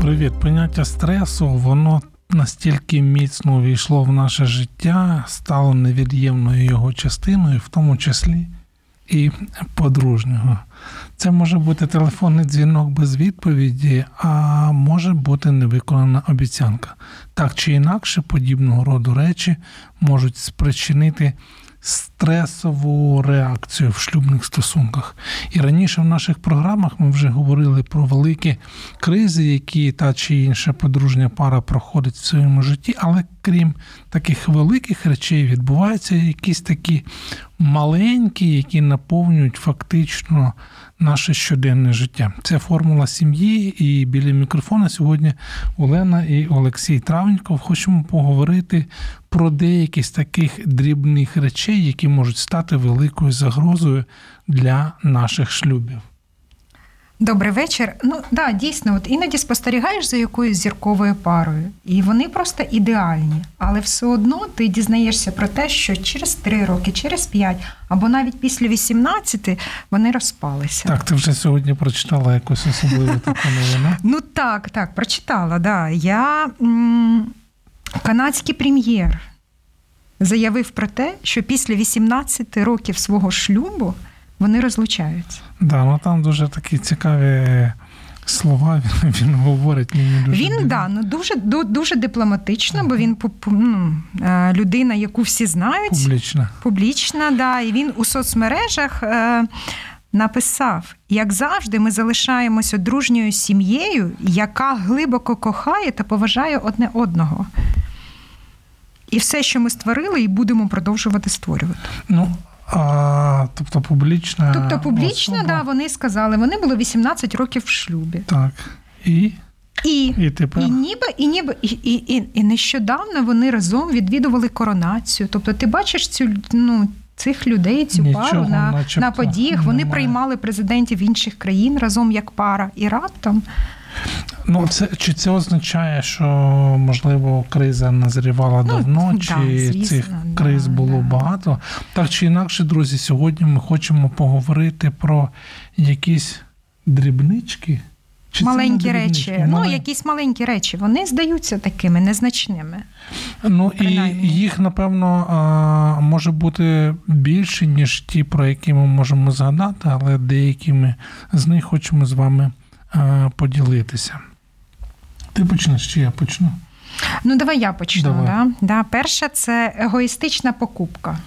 Привіт, поняття стресу, воно настільки міцно увійшло в наше життя, стало невід'ємною його частиною, в тому числі і подружнього. Це може бути телефонний дзвінок без відповіді, а може бути невиконана обіцянка. Так чи інакше, подібного роду речі можуть спричинити стресову реакцію в шлюбних стосунках. І раніше в наших програмах ми вже говорили про великі кризи, які та чи інша подружня пара проходить в своєму житті, але крім таких великих речей, відбуваються якісь такі маленькі, які наповнюють фактично наше щоденне життя. Це формула сім'ї, і біля мікрофона сьогодні Олена і Олексій Травніков хочемо поговорити про деякі з таких дрібних речей, які можуть стати великою загрозою для наших шлюбів. Добрий вечір. Ну да, дійсно, от іноді спостерігаєш за якоюсь зірковою парою, і вони просто ідеальні. Але все одно ти дізнаєшся про те, що через три роки, через п'ять, або навіть після 18 вони розпалися. Так, ти вже сьогодні прочитала якусь особливу таку новину? Ну так, так, прочитала. Да. Я канадський прем'єр заявив про те, що після 18 років свого шлюбу вони розлучаються. Да, ну там дуже такі цікаві слова. Він, він говорить мені дуже він дивно. да, ну дуже дуже дипломатично, бо він ну, людина, яку всі знають, публічна. Публічна, да, і він у соцмережах. Е, Написав, як завжди, ми залишаємося дружньою сім'єю, яка глибоко кохає та поважає одне одного. І все, що ми створили, і будемо продовжувати створювати. Ну, а, Тобто публічна. Тобто, публічно, особа. да, вони сказали, вони були 18 років в шлюбі. Так. І І і, тепер? і ніби і ніби і, і, і, нещодавно вони разом відвідували коронацію. Тобто, ти бачиш цю ну. Цих людей, цю Нічого, пару на на подіях вони немає. приймали президентів інших країн разом як пара, і раптом. Ну, це чи це означає, що можливо криза назрівала Ну, давно, да, чи звісно, цих да, криз було да. багато? Так чи інакше, друзі, сьогодні ми хочемо поговорити про якісь дрібнички. Чи маленькі речі, дрібнички? ну якісь маленькі речі, вони здаються такими незначними. Ну і їх, напевно, може бути більше, ніж ті, про які ми можемо згадати, але деякими з них хочемо з вами поділитися. Ти почнеш чи я почну? Ну, давай я почну. Давай. Да? Да, перше, це егоїстична покупка.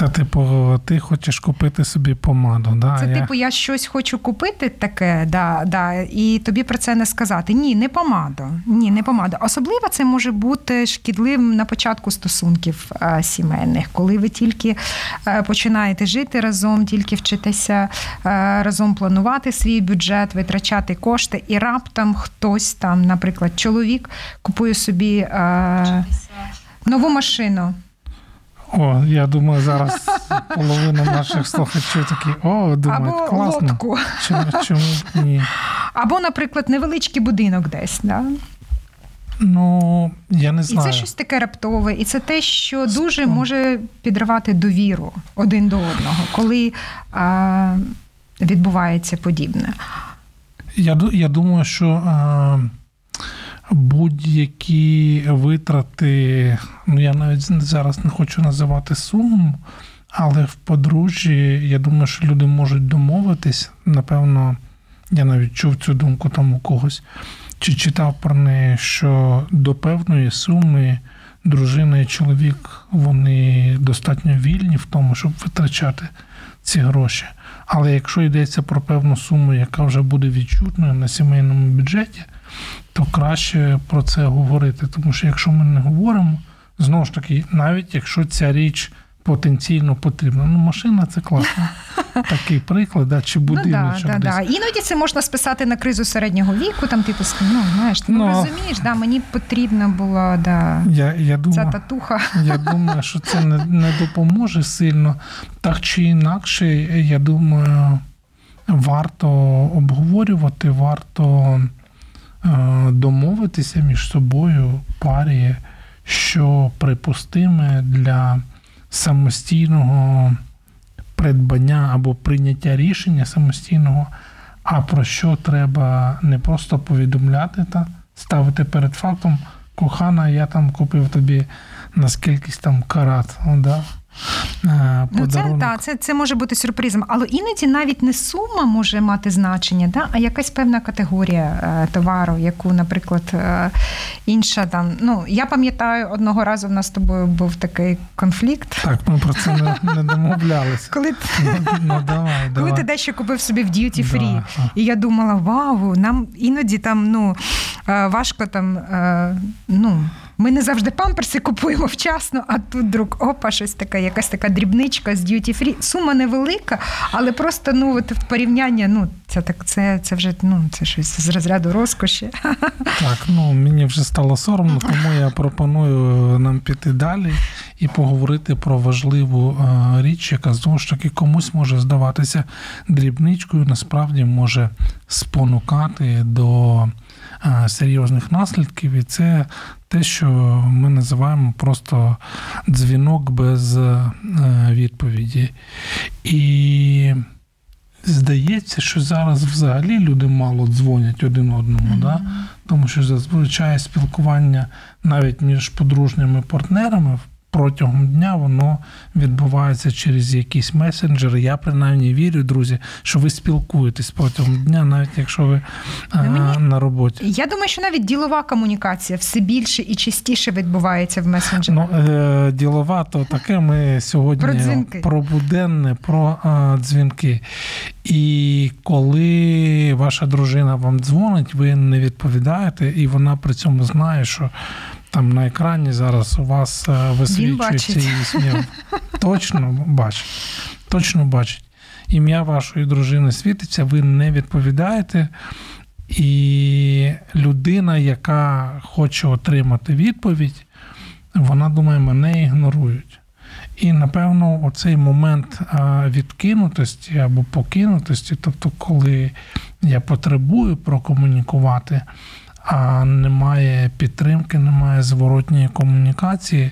Це типу, ти хочеш купити собі помаду. Да? Це я... типу, я щось хочу купити таке, да, да, і тобі про це не сказати. Ні, не помада. Ні, не помада. Особливо це може бути шкідливим на початку стосунків е, сімейних, коли ви тільки е, починаєте жити разом, тільки вчитеся е, разом планувати свій бюджет, витрачати кошти, і раптом хтось там, наприклад, чоловік купує собі нову машину. О, я думаю, зараз половина наших слухачів такі, о, думають, Або класно. лодку. Чому, чому ні? Або, наприклад, невеличкий будинок десь. Да? Ну, я не І знаю. це щось таке раптове, і це те, що дуже може підривати довіру один до одного, коли а, відбувається подібне. Я, я думаю, що а, будь-які витрати, ну я навіть зараз не хочу називати суму, але в подружжі, я думаю, що люди можуть домовитись. Напевно, я навіть чув цю думку там у когось, чи читав про неї, що до певної суми дружина і чоловік вони достатньо вільні в тому, щоб витрачати ці гроші. Але якщо йдеться про певну суму, яка вже буде відчутною на сімейному бюджеті, то краще про це говорити. Тому що якщо ми не говоримо, знову ж таки, навіть якщо ця річ потенційно потрібно. Ну, машина це класно. Такий приклад, да, чи будиночок. Ну, да, да, да. Іноді це можна списати на кризу середнього віку, там типу, ну, знаєш, ну, Ну. розумієш, да, мені потрібна була да, Я, я ця татуха. Я думаю, що це не, не допоможе сильно. Так чи інакше, я думаю, варто обговорювати, варто домовитися між собою парі, що припустиме для самостійного придбання або прийняття рішення самостійного, а про що треба не просто повідомляти та ставити перед фактом. Кохана, я там купив тобі на скількись там карат. Да? Е, Ну, це, та, це, це може бути сюрпризом, але іноді навіть не сума може мати значення, да, а якась певна категорія е, товару, яку, наприклад, е, інша там. Ну, я пам'ятаю, одного разу в нас з тобою був такий конфлікт. Так, ми про це не, не домовлялися. Коли, Ну, ну давай, коли ти дещо купив собі в Duty Free. Да. І я думала, вау, нам іноді там ну, е, важко там. е, Ну, ми не завжди памперси купуємо вчасно, а тут вдруг опа, щось таке, якась така дрібничка з Duty Free. Сума невелика, але просто ну, от порівняння, ну, це так, це, це вже ну, це щось з розряду розкоші. Так, ну мені вже стало соромно, тому я пропоную нам піти далі і поговорити про важливу е, річ, яка знову ж таки комусь може здаватися дрібничкою, насправді може спонукати до е, серйозних наслідків. І це те, що ми називаємо просто дзвінок без е, відповіді. І Здається, що зараз взагалі люди мало дзвонять один одному, да? тому що зазвичай спілкування навіть між подружніми партнерами протягом дня воно відбувається через якісь месенджери. Я принаймні вірю, друзі, що ви спілкуєтесь протягом дня, навіть якщо ви а, Ну, мені- на роботі. Я думаю, що навіть ділова комунікація все більше і частіше відбувається в месенджерах. Ну, е, ділова, то таке ми сьогодні Про дзвінки. про буденне, про е, дзвінки. І коли ваша дружина вам дзвонить, ви не відповідаєте, і вона при цьому знає, що там на екрані зараз у вас е, висвічується її сміх. Точно бачить. Точно бачить. Ім'я вашої дружини світиться, ви не відповідаєте. І людина, яка хоче отримати відповідь, вона думає, мене ігнорують. І напевно, оцей момент відкинутості або покинутості, тобто, коли я потребую прокомунікувати, а немає підтримки, немає зворотньої комунікації,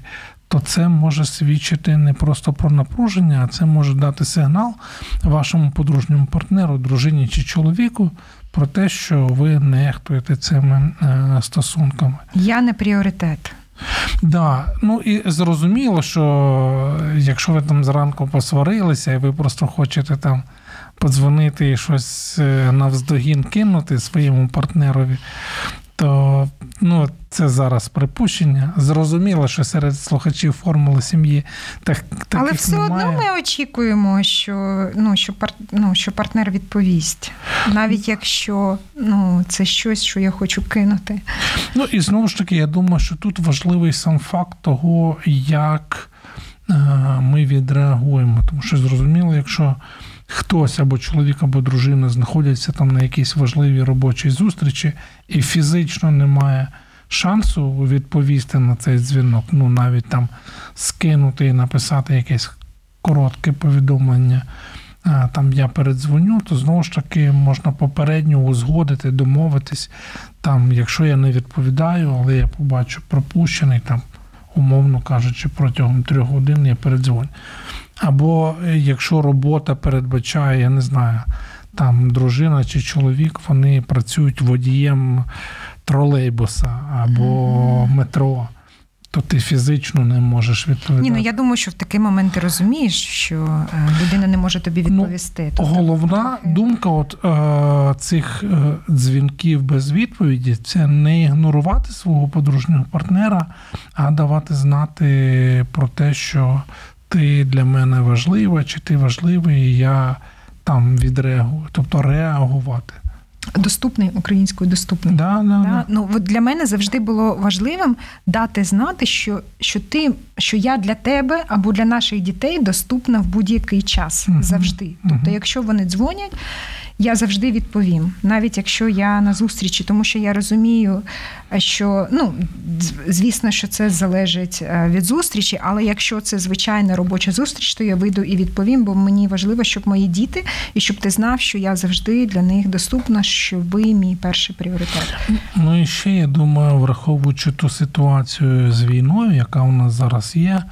то це може свідчити не просто про напруження, а це може дати сигнал вашому подружньому партнеру, дружині чи чоловіку про те, що ви нехтуєте цими е, стосунками. Я не пріоритет. Да, ну і зрозуміло, що якщо ви там зранку посварилися, і ви просто хочете там подзвонити і щось е, навздогін кинути своєму партнерові, то ну, це зараз припущення. Зрозуміло, що серед слухачів формули сім'ї так, таких Але все немає. одно ми очікуємо, що, ну, що, пар, ну, що партнер відповість, навіть якщо ну, це щось, що я хочу кинути. Ну і знову ж таки, я думаю, що тут важливий сам факт того, як е, ми відреагуємо. Тому що зрозуміло, якщо хтось або чоловік, або дружина знаходяться там на якійсь важливій робочій зустрічі і фізично немає шансу відповісти на цей дзвінок, ну навіть там скинути і написати якесь коротке повідомлення. Там я передзвоню, то знову ж таки можна попередньо узгодити, домовитись. Там, якщо я не відповідаю, але я побачу пропущений, там, умовно кажучи, протягом трьох годин я передзвоню. Або е, якщо робота передбачає, я не знаю, там дружина чи чоловік, вони працюють водієм тролейбуса або метро, то ти фізично не можеш відповідати. Ні, ну я думаю, що в такий момент ти розумієш, що е, людина не може тобі Ну, відповісти. Тобто, Головна трохи- думка от, е, цих е, дзвінків без відповіді це не ігнорувати свого подружнього партнера, а давати знати про те, що ти для мене важлива, чи ти важливий, і я там відреагую, тобто реагувати. Доступний українською доступний. Да, да, да. Ну от для мене завжди було важливим дати знати, що що ти, що я для тебе або для наших дітей доступна в будь-який час. Мгм. Завжди. Тобто, Мгм. якщо вони дзвонять, я завжди відповім, навіть якщо я на зустрічі, тому що я розумію, що ну звісно, що це залежить е, від зустрічі, але якщо це звичайна робоча зустріч, то я вийду і відповім, бо мені важливо, щоб мої діти і щоб ти знав, що я завжди для них доступна, що ви мій перший пріоритет. Ну і ще я думаю, враховуючи ту ситуацію з війною, яка у нас зараз є,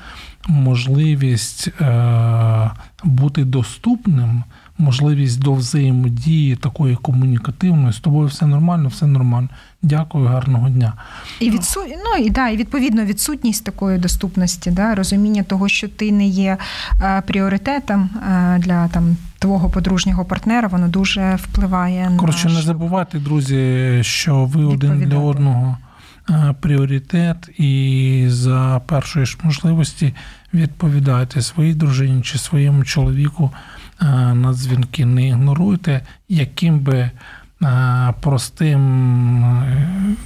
можливість е, бути доступним, можливість до взаємодії такої комунікативної, з тобою все нормально, все нормально. Дякую, гарного дня. І відсу... ну, і, да, і відповідно відсутність такої доступності, да, розуміння того, що ти не є е, пріоритетом е, для там твого подружнього партнера, воно дуже впливає Коротше, на не забувайте, друзі, що ви один для одного е, пріоритет, і за першої ж можливості відповідайте своїй дружині чи своєму чоловіку на дзвінки. Не ігноруйте, яким би е, простим е,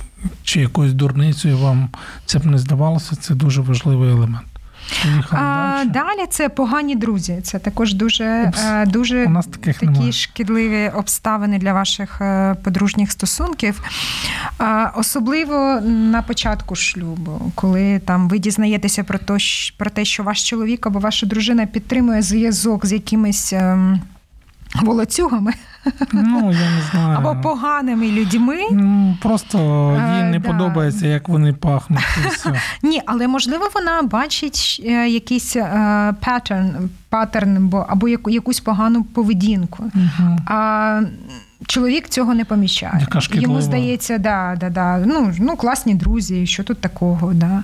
чи якоюсь дурницею вам це б не здавалося, це дуже важливий елемент. А, далі. це погані друзі. Це також дуже, Упс, е, дуже У нас таких такі немає. шкідливі обставини для ваших е, подружніх стосунків. А, Особливо на початку шлюбу, коли там ви дізнаєтеся про те, про те, що ваш чоловік або ваша дружина підтримує зв'язок з якимись. Волоцюгами Ну, я не знаю. або поганими людьми. Ну, Просто їй Е, не да. подобається, як вони пахнуть. І все. Ні, але можливо вона бачить е, якийсь е, паттерн, паттерн або якусь погану поведінку. Угу. А чоловік цього не помічає. Йому здається, да, да, да. Ну, ну класні друзі, що тут такого. Да.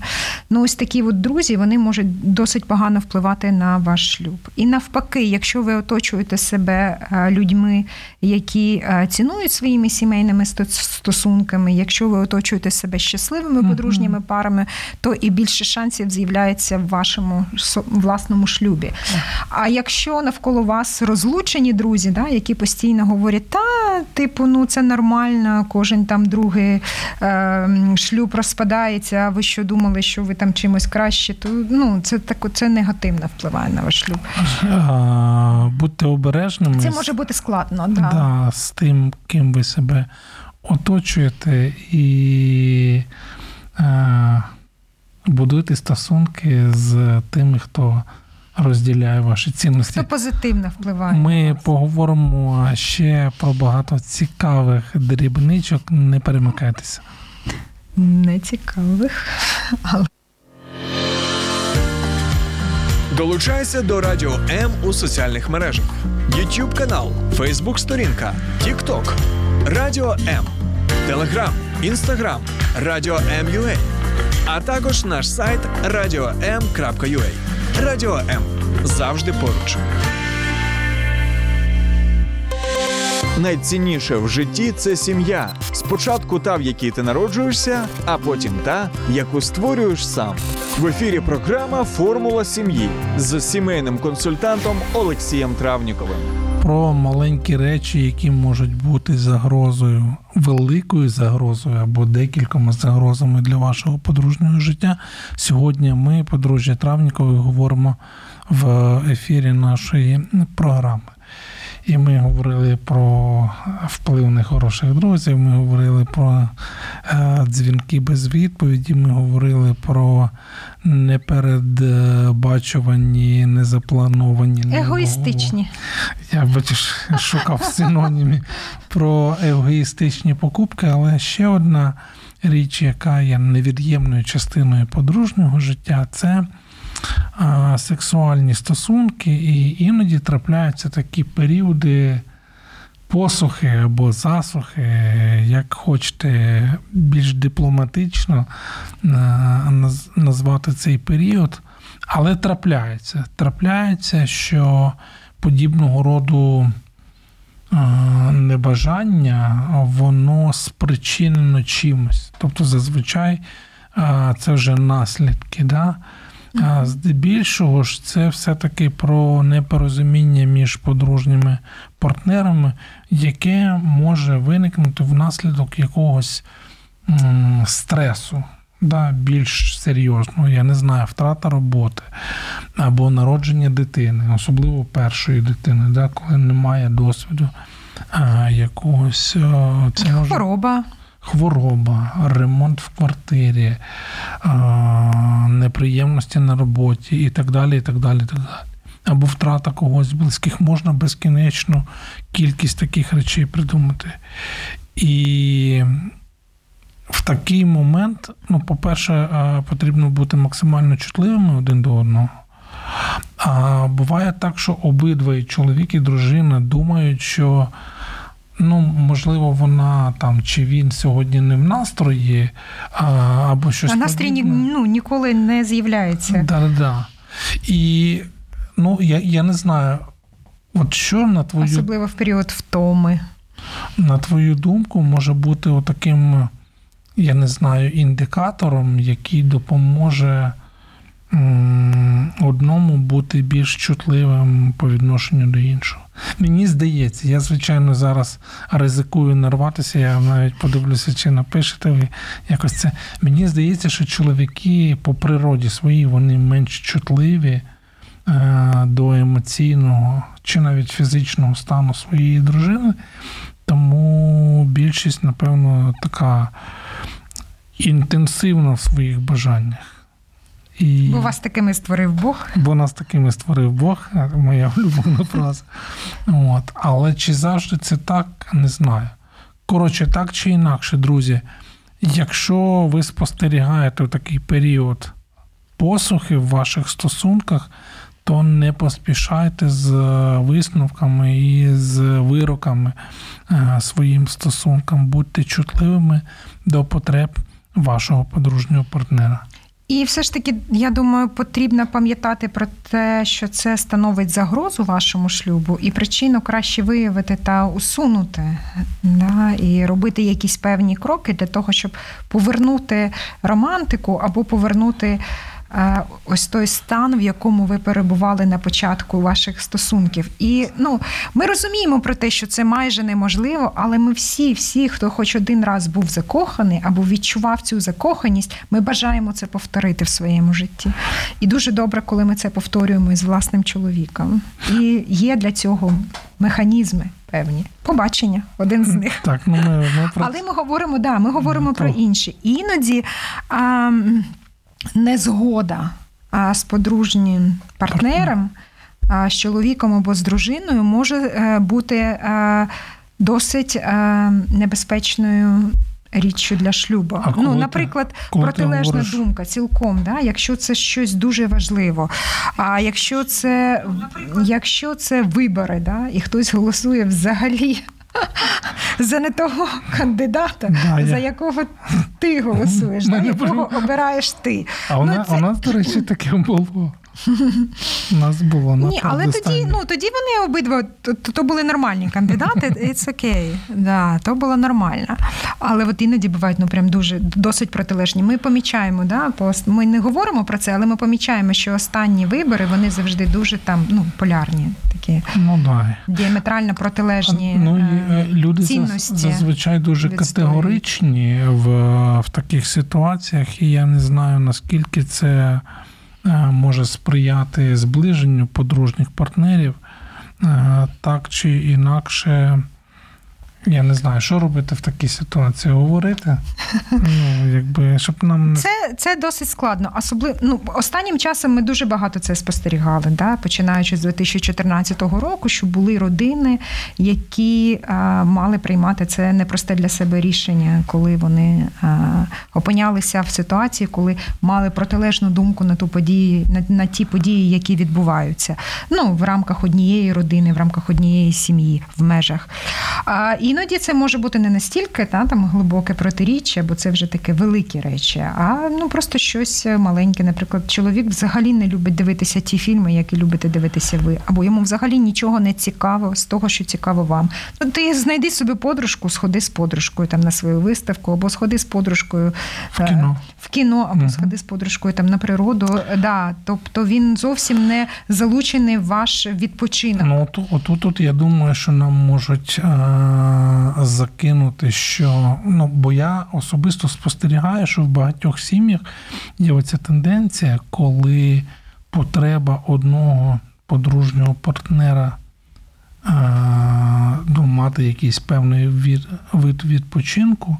Ну, ось такі от друзі вони можуть досить погано впливати на ваш шлюб. І навпаки, якщо ви оточуєте себе е, людьми, які е, цінують своїми сімейними стосунками, якщо ви оточуєте себе щасливими подружніми парами, то і більше шансів з'являється в вашому власному шлюбі. А якщо навколо вас розлучені друзі, да, які постійно говорять, та типу, ну це нормально, кожен там другий е, шлюб розпадається, а ви що думали, що ви там чимось краще, то ну це так це негативно впливає на ваш шлюб. А, Будьте обережними Це може бути складно. Да. да, з тим, ким ви себе оточуєте, і е, будуйте стосунки з тими, хто розділяє ваші цінності. Це позитивно впливає. Ми поговоримо ще про багато цікавих дрібничок. Не перемикайтеся. Нецікавих. Але Долучайся до Радіо М у соціальних мережах: YouTube канал, Facebook сторінка, TikTok, Радіо М, Telegram, Instagram, Радіо М.UA, а також наш сайт radio.m.ua. Радіо М завжди поруч. Найцінніше в житті це сім'я. Спочатку та, в якій ти народжуєшся, а потім та, яку створюєш сам. В ефірі програма Формула сім'ї з сімейним консультантом Олексієм Травніковим. Про маленькі речі, які можуть бути загрозою, великою загрозою або декількома загрозами для вашого подружнього життя. Сьогодні ми, подружжя Травнікової, говоримо в ефірі нашої програми. І ми говорили про вплив нехороших друзів, ми говорили про е, дзвінки без відповіді, ми говорили про непередбачувані, незаплановані егоїстичні. я бачиш, шукав синонімі про егоїстичні покупки, але ще одна річ, яка є невід'ємною частиною подружнього життя, це сексуальні стосунки, і іноді трапляються такі періоди посухи або засухи, як хочете більш дипломатично назвати цей період. Але трапляється. Трапляється, що подібного роду небажання, воно спричинено чимось. Тобто, зазвичай це вже наслідки. Да? А Здебільшого ж це все-таки про непорозуміння між подружніми партнерами, яке може виникнути внаслідок якогось м, стресу. Да, більш серйозно, я не знаю, втрата роботи або народження дитини, особливо першої дитини, да, коли немає досвіду а, якогось це може Хвороба. Хвороба, ремонт в квартирі, неприємності на роботі і так далі. і так далі, і так далі. Або втрата когось з близьких можна безкінечно кількість таких речей придумати. І в такий момент, ну, по-перше, потрібно бути максимально чутливими один до одного. А буває так, що обидва і чоловік і дружина думають, що ну, можливо, вона там чи він сьогодні не в настрої, а, або щось. А настрій ні, ну, ніколи не з'являється. Да-да-да. І ну, я, я не знаю, от що на твою, Особливо в період втоми. на твою думку може бути отаким, я не знаю, індикатором, який допоможе одному бути більш чутливим по відношенню до іншого. Мені здається, я, звичайно, зараз ризикую нарватися, я навіть подивлюся, чи напишете ви якось це. Мені здається, що чоловіки по природі своїй вони менш чутливі е, до емоційного чи навіть фізичного стану своєї дружини, тому більшість, напевно, така інтенсивна в своїх бажаннях. І... Бо вас такими створив Бог. Бо нас такими створив Бог, моя улюблена фраза. От. Але чи завжди це так, не знаю. Коротше, так чи інакше, друзі, якщо ви спостерігаєте в такий період посухи в ваших стосунках, то не поспішайте з висновками і з вироками е, своїм стосункам. Будьте чутливими до потреб вашого подружнього партнера. І все ж таки, я думаю, потрібно пам'ятати про те, що це становить загрозу вашому шлюбу, і причину краще виявити та усунути, да, і робити якісь певні кроки для того, щоб повернути романтику або повернути. Е, Ось той стан, в якому ви перебували на початку ваших стосунків, і ну ми розуміємо про те, що це майже неможливо, але ми всі, всі, хто хоч один раз був закоханий або відчував цю закоханість, ми бажаємо це повторити в своєму житті. І дуже добре, коли ми це повторюємо із власним чоловіком. І є для цього механізми певні. Побачення, один з них. Так, ну ми, ми про Але ми говоримо, да, ми говоримо Ну, про інші. Іноді а, незгода а, з подружнім партнером, а, з чоловіком або з дружиною може е, бути е, досить е, небезпечною. Річчю для шлюбу. А коли ну, ти- наприклад, коли ти протилежна говориш- думка цілком, да? якщо це щось дуже важливо. А якщо це, якщо це вибори, да? і хтось голосує взагалі за не того кандидата, Да, я- за якого ти голосуєш, да? Якого обираєш ти. А у, Ну, на, це- у нас, до речі, таке було. У нас було на Ні, але тоді, ну тоді вони обидва то, то були нормальні кандидати. It's okay. Да, то було нормально. Але от іноді бувають ну прям дуже досить протилежні. Ми помічаємо, да, по- ми не говоримо про це, але ми помічаємо, що останні вибори вони завжди дуже там ну полярні, такі Ну, да. діаметрально протилежні Ну, і, е, е, люди цінності. зазвичай дуже категоричні в, в таких ситуаціях, і я не знаю, наскільки це е, може сприяти зближенню подружніх партнерів, Е, так чи інакше. Я не знаю, що робити в такій ситуації. Говорити, ну, якби, щоб нам Це, це досить складно. Особливо ну, останнім часом ми дуже багато це спостерігали, да? починаючи з 2014 року, що були родини, які а, мали приймати це непросте для себе рішення, коли вони а, опинялися в ситуації, коли мали протилежну думку на ту події, на, на ті події, які відбуваються. Ну, в рамках однієї родини, в рамках однієї сім'ї, в межах. А, іноді іноді це може бути не настільки та, там, глибоке протиріччя, бо це вже таке великі речі, а ну просто щось маленьке. Наприклад, чоловік взагалі не любить дивитися ті фільми, які любите дивитися ви, або йому взагалі нічого не цікаво з того, що цікаво вам. Ну, ти знайди собі подружку, сходи з подружкою там на свою виставку, або сходи з подружкою В кіно. В кіно або сходи з подружкою там на природу. Да, тобто він зовсім не залучений в ваш відпочинок. Ну, отут, отут, от я думаю, що нам можуть е- закинути, що ну, бо я особисто спостерігаю, що в багатьох сім'ях є оця тенденція, коли потреба одного подружнього партнера е- ну, мати якийсь певний від, вид відпочинку,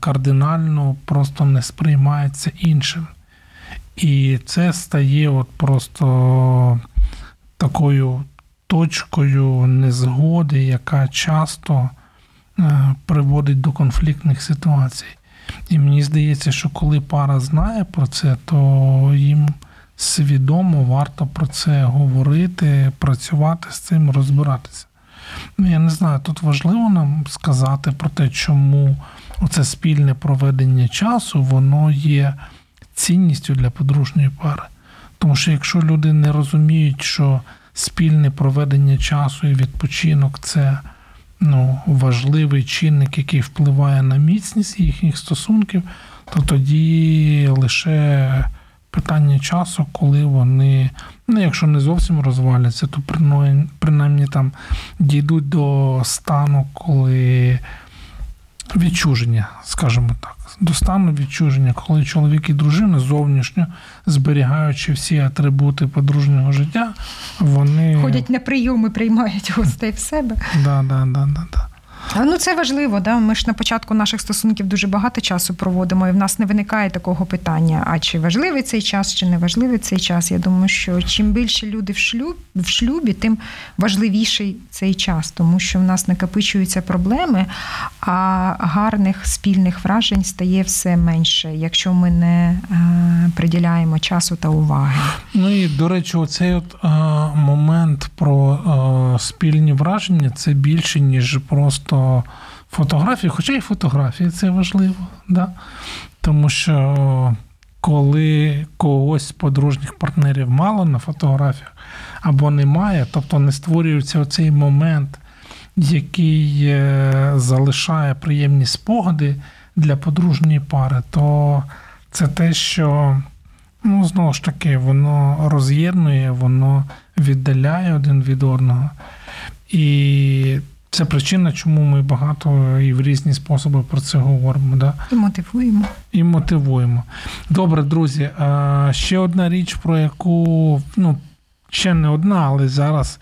кардинально просто не сприймається іншим. І це стає от просто такою точкою незгоди, яка часто е, приводить до конфліктних ситуацій. І мені здається, що коли пара знає про це, то їм свідомо варто про це говорити, працювати з цим, розбиратися. Ну, я не знаю, тут важливо нам сказати про те, чому оце спільне проведення часу, воно є цінністю для подружньої пари. Тому що якщо люди не розуміють, що спільне проведення часу і відпочинок це ну, важливий чинник, який впливає на міцність їхніх стосунків, то тоді лише питання часу, коли вони, ну якщо не зовсім розваляться, то принаймні, там дійдуть до стану, коли відчуження, скажімо так, до стану відчуження, коли чоловік і дружина зовнішньо зберігаючи всі атрибути подружнього життя, вони Ходять на прийоми, приймають гостей в себе. Да, да, да, да, да. Ну це важливо. Да? Ми ж на початку наших стосунків дуже багато часу проводимо, і в нас не виникає такого питання: а чи важливий цей час, чи не важливий цей час. Я думаю, що чим більше люди в шлюб, в шлюбі, тим важливіший цей час, тому що в нас накопичуються проблеми, а гарних спільних вражень стає все менше, якщо ми не е, приділяємо часу та уваги. Ну і до речі, оцей от е, момент про е, спільні враження це більше, ніж просто фотографії, хоча і фотографії це важливо, да? тому що коли когось з подружніх партнерів мало на фотографіях або немає, тобто не створюється оцей момент, який е, залишає приємні спогади для подружньої пари, то це те, що ну, знову ж таки, воно роз'єднує, воно віддаляє один від одного. І це причина, чому ми багато і в різні способи про це говоримо. Да? І мотивуємо. І мотивуємо. Добре, друзі. Ще одна річ, про яку ну, ще не одна, але зараз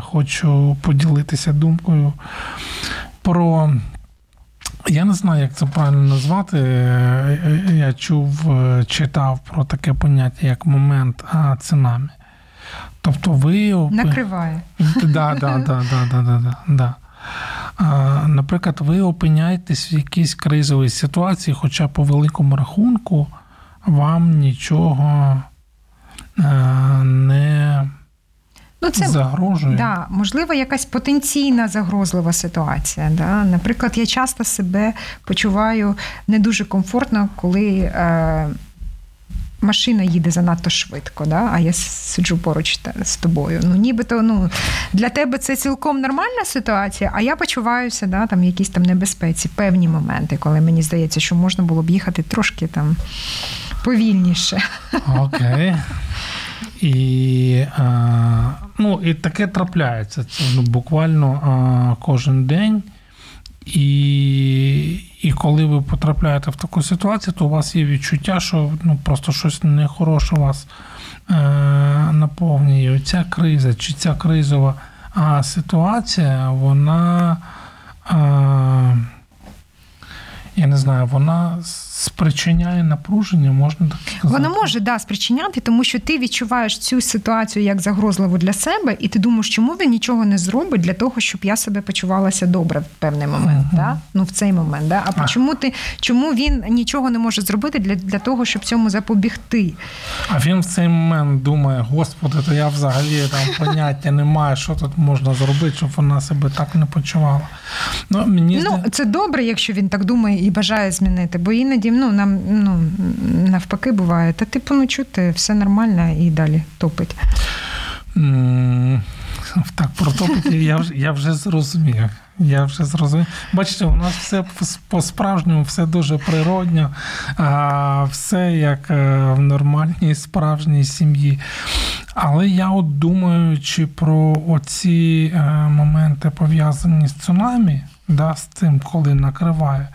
хочу поділитися думкою про. Я не знаю, як це правильно назвати. Е, Я чув, е, читав про таке поняття, як момент а, цунамі. Тобто ви Накриває. Да, да, да, да, да, да, да, да. А, Наприклад, ви опиняєтесь в якійсь кризовій ситуації, хоча по великому рахунку вам нічого е, не Ну, це загрожує. Да, можливо, якась потенційна загрозлива ситуація. Да? Наприклад, я часто себе почуваю не дуже комфортно, коли е, машина їде занадто швидко, да? а я сиджу поруч та- з тобою. Ну, нібито ну, для тебе це цілком нормальна ситуація, а я почуваюся да, там, в там небезпеці, певні моменти, коли мені здається, що можна було б їхати трошки там повільніше. Окей. І, е, ну, і таке трапляється. Це ну, буквально е, кожен день. І, і коли ви потрапляєте в таку ситуацію, то у вас є відчуття, що ну, просто щось нехороше вас е, наповнює. Ця криза чи ця кризова а, ситуація, вона. Е, я не знаю, вона спричиняє напруження, можна так сказати? Вона може да, спричиняти, тому що ти відчуваєш цю ситуацію як загрозливу для себе, і ти думаєш, чому він нічого не зробить для того, щоб я себе почувалася добре в певний момент. Мгм. Да? Ну, в цей момент. Да? А А. чому ти чому він нічого не може зробити для, для того, щоб цьому запобігти? А він в цей момент думає, господи, то я взагалі там поняття не маю, що тут можна зробити, щоб вона себе так не почувала. Ну, мені Ну, це добре, якщо він так думає і бажає змінити, бо іноді ну, нам ну, навпаки буває. Та типу, ну чути, все нормально і далі топить. Так, про топіки я вже, я вже зрозумів. Я вже зрозумів. Бачите, у нас все по-справжньому, все дуже природньо, все як е, в нормальній справжній сім'ї. Але я от думаючи про оці е, моменти пов'язані з цунамі, да, з тим, коли накриває,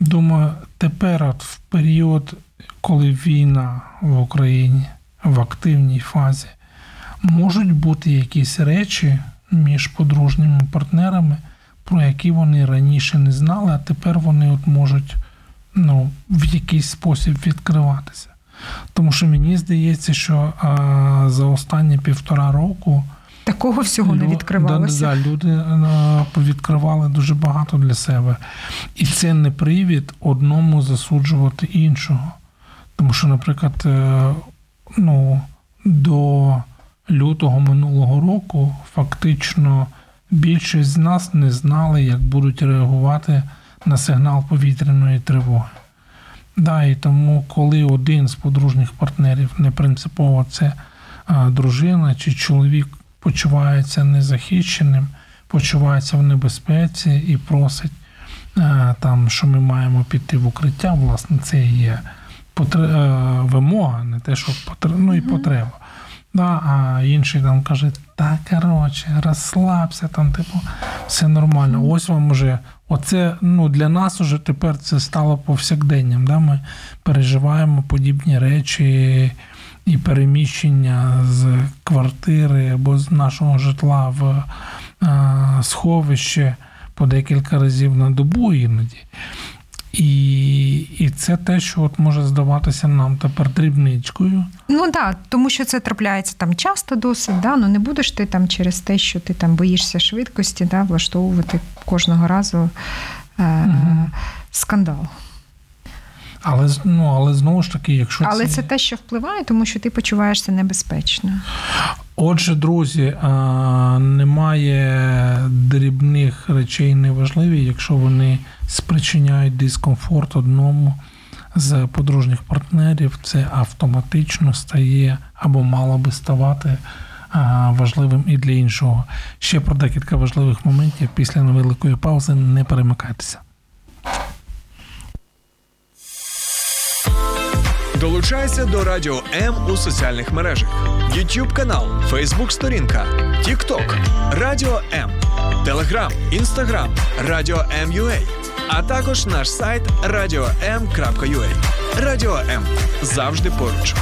думаю, тепер, в період, коли війна в Україні в активній фазі, можуть бути якісь речі між подружніми партнерами, про які вони раніше не знали, а тепер вони от можуть ну, в якийсь спосіб відкриватися. Тому що мені здається, що а, за останні півтора року Такого всього не лю- відкривалося. Да, да, люди відкривали дуже багато для себе. І це не привід одному засуджувати іншого. Тому що, наприклад, е, ну, до лютого минулого року фактично більшість з нас не знали, як будуть реагувати на сигнал повітряної тривоги. Да, і тому, коли один з подружніх партнерів, не принципово це дружина чи чоловік почувається незахищеним, почувається в небезпеці і просить, там, що ми маємо піти в укриття, власне, це і є е, вимога, не те, що потре- ну і потреба. Да, а інший там каже, та коротше, розслабся, там, типу, все нормально. Ось вам уже, оце ну, для нас уже тепер це стало повсякденням. Да? Ми переживаємо подібні речі і переміщення з квартири або з нашого житла в е, сховище по декілька разів на добу іноді. І, і це те, що от може здаватися нам тепер дрібничкою. Ну так, да, тому що це трапляється там часто досить. Да? Ну не будеш ти там через те, що ти там боїшся швидкості, да, влаштовувати кожного разу е- Мгм. скандал. Але ну, але знову ж таки, якщо Але це те, що впливає, тому що ти почуваєшся небезпечно. Отже, друзі, немає дрібних речей неважливі, якщо вони спричиняють дискомфорт одному з подружніх партнерів, це автоматично стає або мало би ставати важливим і для іншого. Ще про декілька важливих моментів після невеликої паузи не перемикайтеся. Долучайся до Радіо М у соціальних мережах: YouTube канал, Facebook сторінка, TikTok, Радіо М, Telegram, Instagram, Радіо М.Ua, а також наш сайт radio.m.ua. Радіо М завжди поруч.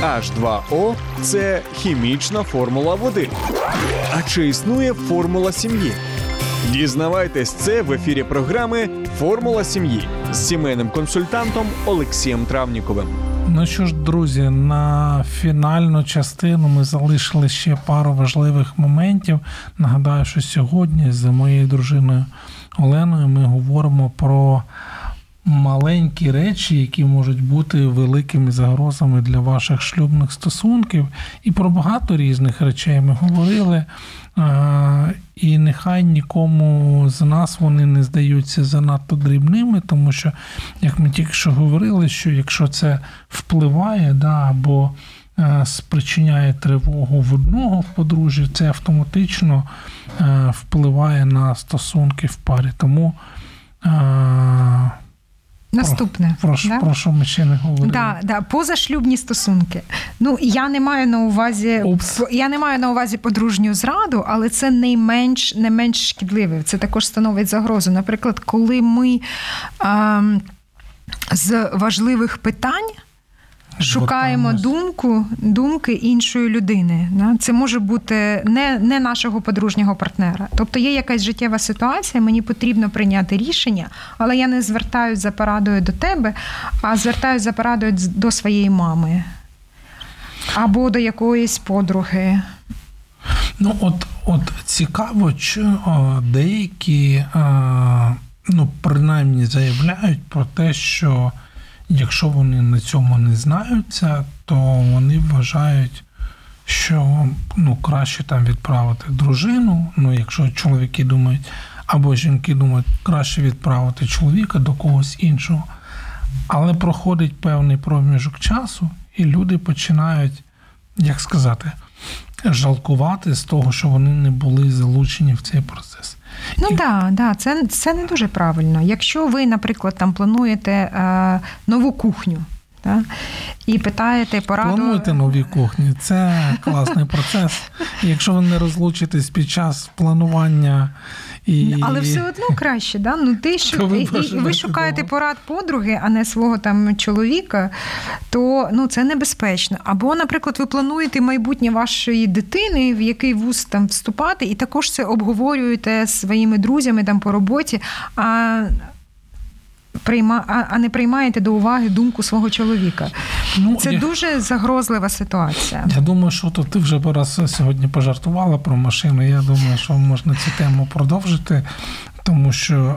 H2O – це хімічна формула води. А чи існує формула сім'ї? Дізнавайтесь це в ефірі програми Формула сім'ї з сімейним консультантом Олексієм Травніковим. Ну що ж, друзі, на фінальну частину ми залишили ще пару важливих моментів. Нагадаю, що сьогодні з моєю дружиною Оленою ми говоримо про маленькі речі, які можуть бути великими загрозами для ваших шлюбних стосунків, і про багато різних речей ми говорили. І нехай нікому з нас вони не здаються занадто дрібними, тому що, як ми тільки що говорили, що якщо це впливає, да, або е, спричиняє тривогу в одного в подружжя, це автоматично е, впливає на стосунки в парі. Тому е, Наступне. про, про, да? про що ми ще не говорили. Да, да, позашлюбні стосунки. Ну я не маю на увазі Упс. я не маю на увазі подружню зраду, але це найменш не менш шкідливе. Це також становить загрозу. Наприклад, коли ми ем, з важливих питань. Шукаємо думку, думки іншої людини. Да? Це може бути не, не нашого подружнього партнера. Тобто є якась життєва ситуація, мені потрібно прийняти рішення, але я не звертаюсь за порадою до тебе, а звертаюсь за порадою до своєї мами або до якоїсь подруги. Ну, от, от цікаво, чи о, деякі, е, ну, принаймні заявляють про те, що якщо вони на цьому не знаються, то вони вважають, що ну, краще там відправити дружину. Ну, якщо чоловіки думають, або жінки думають, краще відправити чоловіка до когось іншого. Але проходить певний проміжок часу, і люди починають, як сказати, жалкувати з того, що вони не були залучені в цей процес. Ну так, да, це, це не дуже правильно. Якщо ви, наприклад, там плануєте е, нову кухню. Да? І питаєте пораду. Плануйте нові кухні. Це класний процес. Якщо ви не розлучитесь під час планування і Але все одно краще, да? ну ти що ви і, і ви шукаєте порад подруги, а не свого там чоловіка, то ну це небезпечно. Або, наприклад, ви плануєте майбутнє вашої дитини, в який вуз там вступати, і також це обговорюєте зі своїми друзями там по роботі. А Прийма, а, не приймаєте до уваги думку свого чоловіка. ну, Це я, дуже загрозлива ситуація. я думаю, що то ти вже раз сьогодні пожартувала про машину. Я думаю, що можна цю тему продовжити, тому що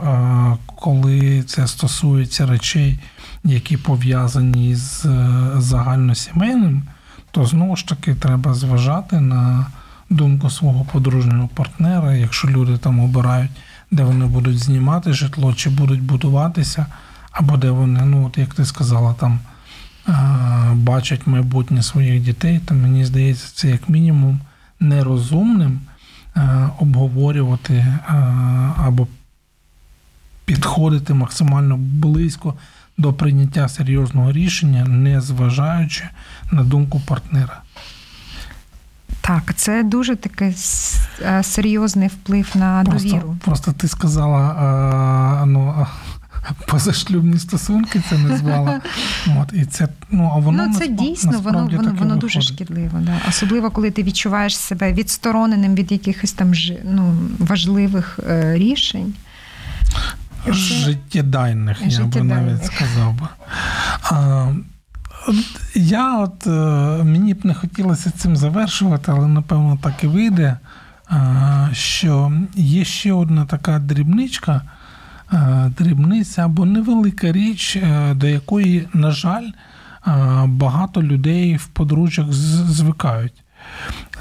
коли це стосується речей, які пов'язані з е, загальносімейним, то знову ж таки треба зважати на думку свого подружнього партнера, якщо люди там обирають, де вони будуть знімати житло, чи будуть будуватися, або де вони, ну от як ти сказала, там е, бачать майбутнє своїх дітей, то мені здається, це як мінімум нерозумним е, обговорювати е, або підходити максимально близько до прийняття серйозного рішення, не зважаючи на думку партнера. Так, це дуже такий е, серйозний вплив на Просто, довіру. просто ти сказала, а, ну, позашлюбні стосунки це не звала. От, і це, ну, а воно ну, це насправ- дійсно, воно, воно, воно дуже шкідливо. Да. Особливо, коли ти відчуваєш себе відстороненим від якихось там ну, важливих е, рішень. Життєдайних, я би навіть сказав би. Я от, е, мені б не хотілося цим завершувати, але напевно так і вийде. Що є ще одна така дрібничка, е, дрібниця або невелика річ, е, до якої, на жаль, е, багато людей в подружжях звикають.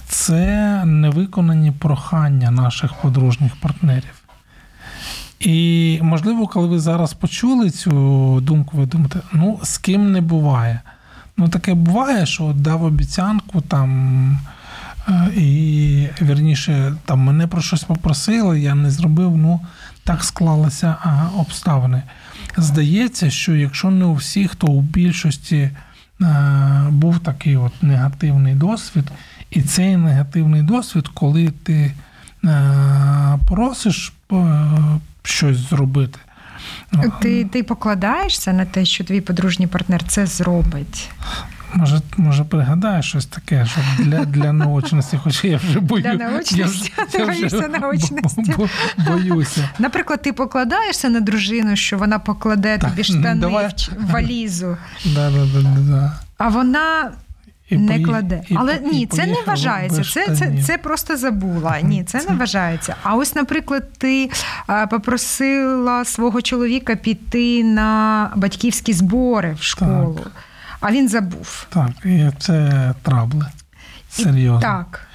Це невиконані прохання наших подружніх партнерів. І можливо, коли ви зараз почули цю думку, ви думаєте, ну з ким не буває. Ну, таке буває, що дав обіцянку там. е, І вірніше, там мене про щось попросили, я не зробив. Ну так склалися обставини. Здається, що якщо не у всіх, то у більшості е, був такий от негативний досвід. І цей негативний досвід, коли ти е, просиш щось зробити. Ти, ти покладаєшся на те, що твій подружній партнер це зробить. Може, може, пригадаєш щось таке, що для, для наочності, хоча я вже бою, Для наочності? я Ти я вже боїшся наочності? бо- бо- Боюся. Наприклад, ти покладаєшся на дружину, що вона покладе Так, тобі ну, штани давай. в в валізу, Да, да, да, да, да. а вона І не пої- кладе. і Але по- ні, і це не вважається. Це, це, це просто забула. Ні, це не вважається. А ось, наприклад, ти попросила свого чоловіка піти на батьківські збори в школу, а він забув. Так, і це трабли. Серйозно. Так.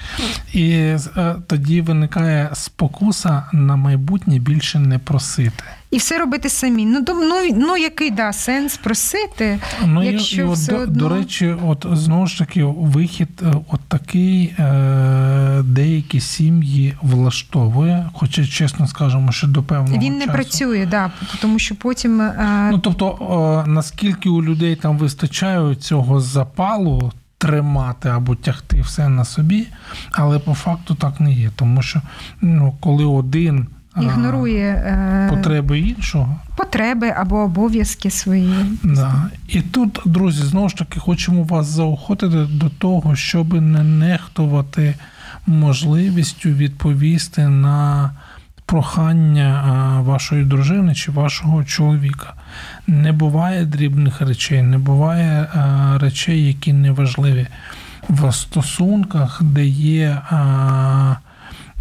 І е, тоді виникає спокуса на майбутнє більше не просити. І все робити самі. Ну, дум- ну, ну який да, сенс просити, Ну, якщо і, і от, все до, одно... до речі, от знову ж таки, вихід е, от такий е, деякі сім'ї влаштовує, хоча, чесно скажемо, що до певного Він не часу. працює, да, тому що потім е, Ну тобто, е, наскільки у людей там вистачає цього запалу тримати або тягти все на собі, але по факту так не є. Тому що ну, коли один ігнорує е, потреби іншого. потреби або обов'язки свої. Да. І тут, друзі, знову ж таки, хочемо вас заохотити до того, щоб не нехтувати можливістю відповісти на прохання вашої дружини чи вашого чоловіка. Не буває дрібних речей, не буває речей, які не важливі. В стосунках, де є а,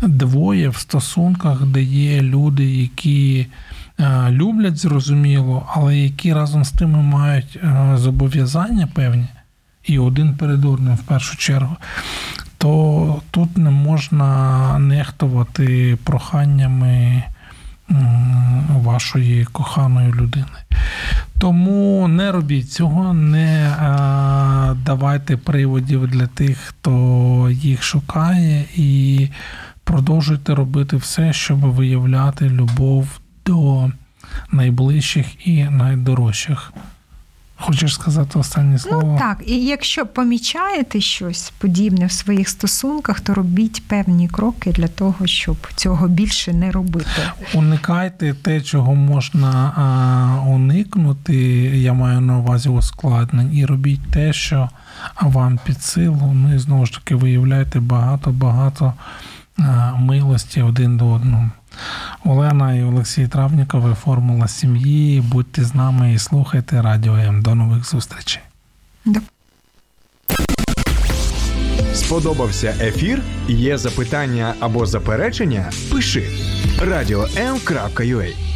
двоє, в стосунках, де є люди, які е, люблять зрозуміло, але які разом з тими мають е, зобов'язання певні, і один перед одним в першу чергу, то тут не можна нехтувати проханнями вашої коханої людини. Тому не робіть цього, не а, давайте приводів для тих, хто їх шукає, і продовжуйте робити все, щоб виявляти любов до найближчих і найдорожчих. Хочеш сказати останнє слово? Ну так, і якщо помічаєте щось подібне в своїх стосунках, то робіть певні кроки для того, щоб цього більше не робити. Уникайте те, чого можна а, уникнути, я маю на увазі ускладнень, і робіть те, що вам під силу. Ну і знову ж таки виявляйте багато-багато милості один до одного. Олена і Олексій Травнікови, формула сім'ї. Будьте з нами і слухайте радіо М. До нових зустрічей. Да. Сподобався ефір? Є запитання або заперечення? Пиши радіом.ua